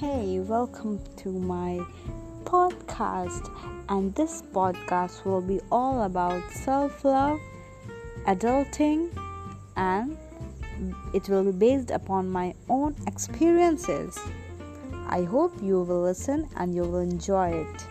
Hey, welcome to my podcast. And this podcast will be all about self love, adulting, and it will be based upon my own experiences. I hope you will listen and you will enjoy it.